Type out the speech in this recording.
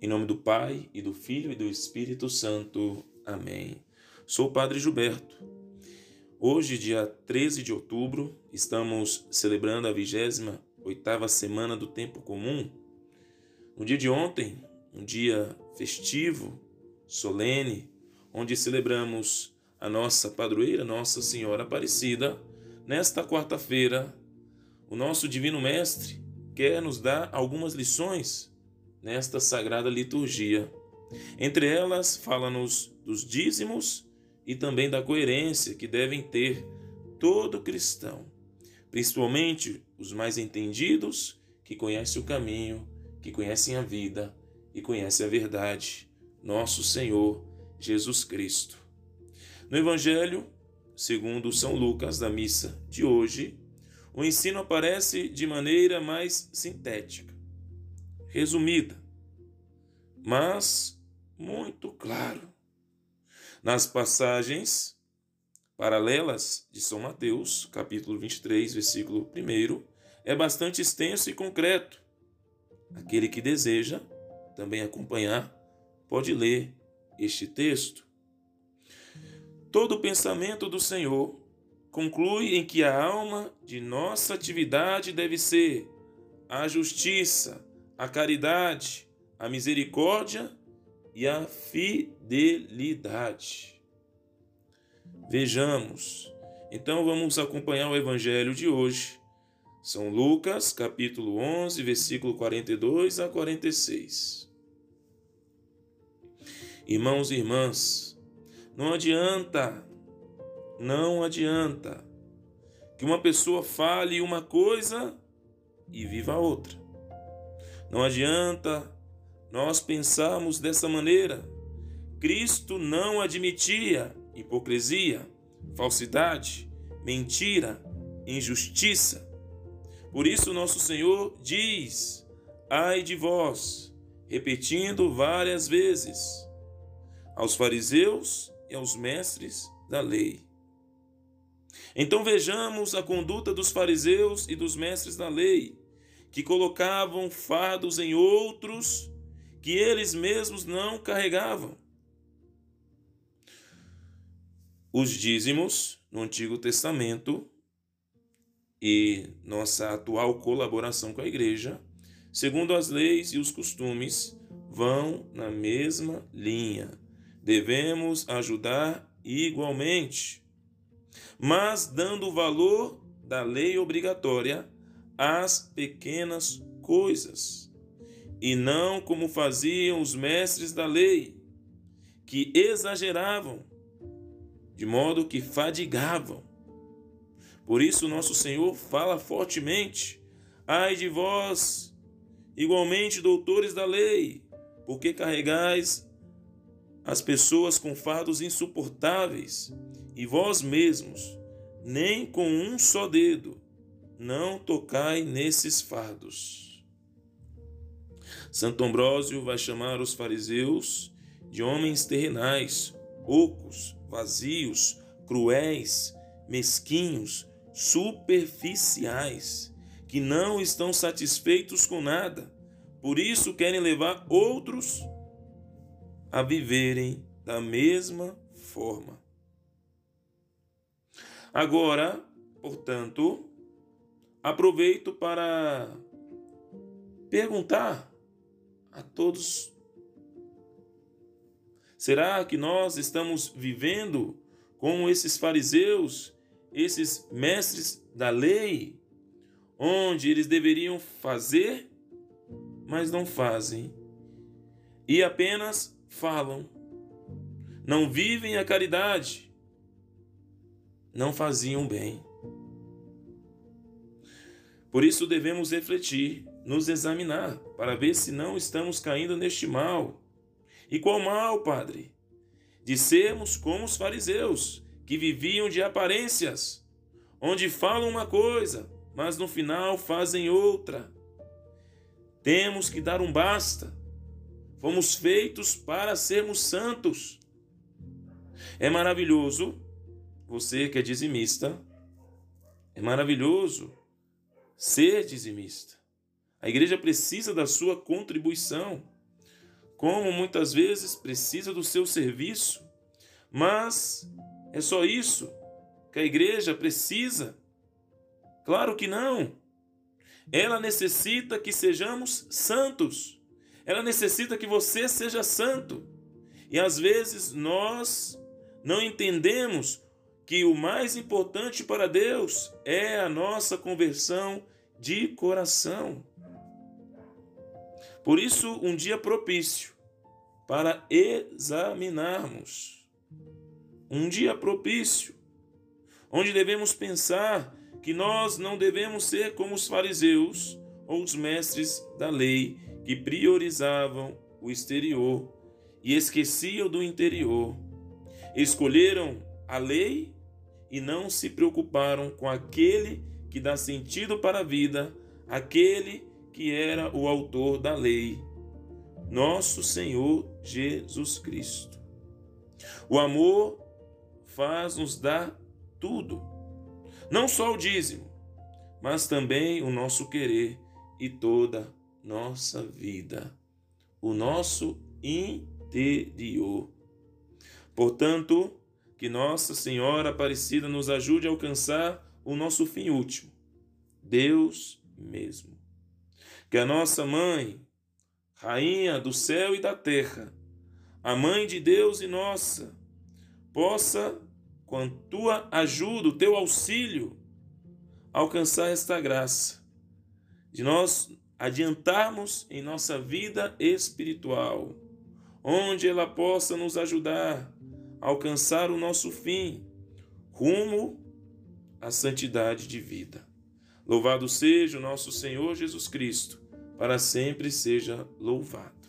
Em nome do Pai, e do Filho e do Espírito Santo. Amém. Sou o Padre Gilberto. Hoje, dia 13 de outubro, estamos celebrando a 28 oitava semana do tempo comum. No dia de ontem, um dia festivo, solene, onde celebramos a nossa padroeira, Nossa Senhora Aparecida, nesta quarta-feira, o nosso Divino Mestre quer nos dar algumas lições nesta sagrada liturgia. Entre elas, fala-nos dos dízimos e também da coerência que devem ter todo cristão, principalmente os mais entendidos, que conhecem o caminho, que conhecem a vida e conhecem a verdade, nosso Senhor Jesus Cristo. No Evangelho, segundo São Lucas da missa de hoje, o ensino aparece de maneira mais sintética resumida, mas muito claro. Nas passagens paralelas de São Mateus, capítulo 23, versículo 1, é bastante extenso e concreto. Aquele que deseja também acompanhar pode ler este texto. Todo pensamento do Senhor conclui em que a alma de nossa atividade deve ser a justiça, a caridade, a misericórdia e a fidelidade. Vejamos. Então vamos acompanhar o evangelho de hoje. São Lucas, capítulo 11, versículo 42 a 46. Irmãos e irmãs, não adianta, não adianta que uma pessoa fale uma coisa e viva outra. Não adianta nós pensarmos dessa maneira. Cristo não admitia hipocrisia, falsidade, mentira, injustiça. Por isso, nosso Senhor diz: Ai de vós, repetindo várias vezes, aos fariseus e aos mestres da lei. Então vejamos a conduta dos fariseus e dos mestres da lei que colocavam fardos em outros que eles mesmos não carregavam. Os dízimos no Antigo Testamento e nossa atual colaboração com a igreja, segundo as leis e os costumes, vão na mesma linha. Devemos ajudar igualmente, mas dando o valor da lei obrigatória as pequenas coisas, e não como faziam os mestres da lei, que exageravam, de modo que fadigavam. Por isso, nosso Senhor fala fortemente: Ai de vós, igualmente doutores da lei, porque carregais as pessoas com fardos insuportáveis, e vós mesmos, nem com um só dedo, não tocai nesses fardos. Santo Ambrósio vai chamar os fariseus de homens terrenais, ocos, vazios, cruéis, mesquinhos, superficiais, que não estão satisfeitos com nada, por isso querem levar outros a viverem da mesma forma. Agora, portanto, aproveito para perguntar a todos: será que nós estamos vivendo como esses fariseus, esses mestres da lei, onde eles deveriam fazer, mas não fazem, e apenas falam, não vivem a caridade, não faziam bem. Por isso devemos refletir, nos examinar, para ver se não estamos caindo neste mal. E qual mal, Padre? De sermos como os fariseus, que viviam de aparências, onde falam uma coisa, mas no final fazem outra. Temos que dar um basta. Fomos feitos para sermos santos. É maravilhoso, você que é dizimista, é maravilhoso ser dizimista. A igreja precisa da sua contribuição. como muitas vezes precisa do seu serviço, mas é só isso que a igreja precisa? Claro que não. Ela necessita que sejamos santos. Ela necessita que você seja santo. E às vezes nós não entendemos que o mais importante para Deus é a nossa conversão de coração. Por isso, um dia propício para examinarmos. Um dia propício, onde devemos pensar que nós não devemos ser como os fariseus ou os mestres da lei que priorizavam o exterior e esqueciam do interior. Escolheram a lei e não se preocuparam com aquele que dá sentido para a vida, aquele que era o autor da lei, nosso Senhor Jesus Cristo. O amor faz-nos dar tudo, não só o dízimo, mas também o nosso querer e toda nossa vida, o nosso interior. Portanto, que Nossa Senhora Aparecida nos ajude a alcançar o nosso fim último, Deus mesmo. Que a nossa mãe, Rainha do céu e da terra, a mãe de Deus e nossa, possa, com a tua ajuda, o teu auxílio, alcançar esta graça, de nós adiantarmos em nossa vida espiritual, onde ela possa nos ajudar alcançar o nosso fim, rumo à santidade de vida. Louvado seja o nosso Senhor Jesus Cristo, para sempre seja louvado.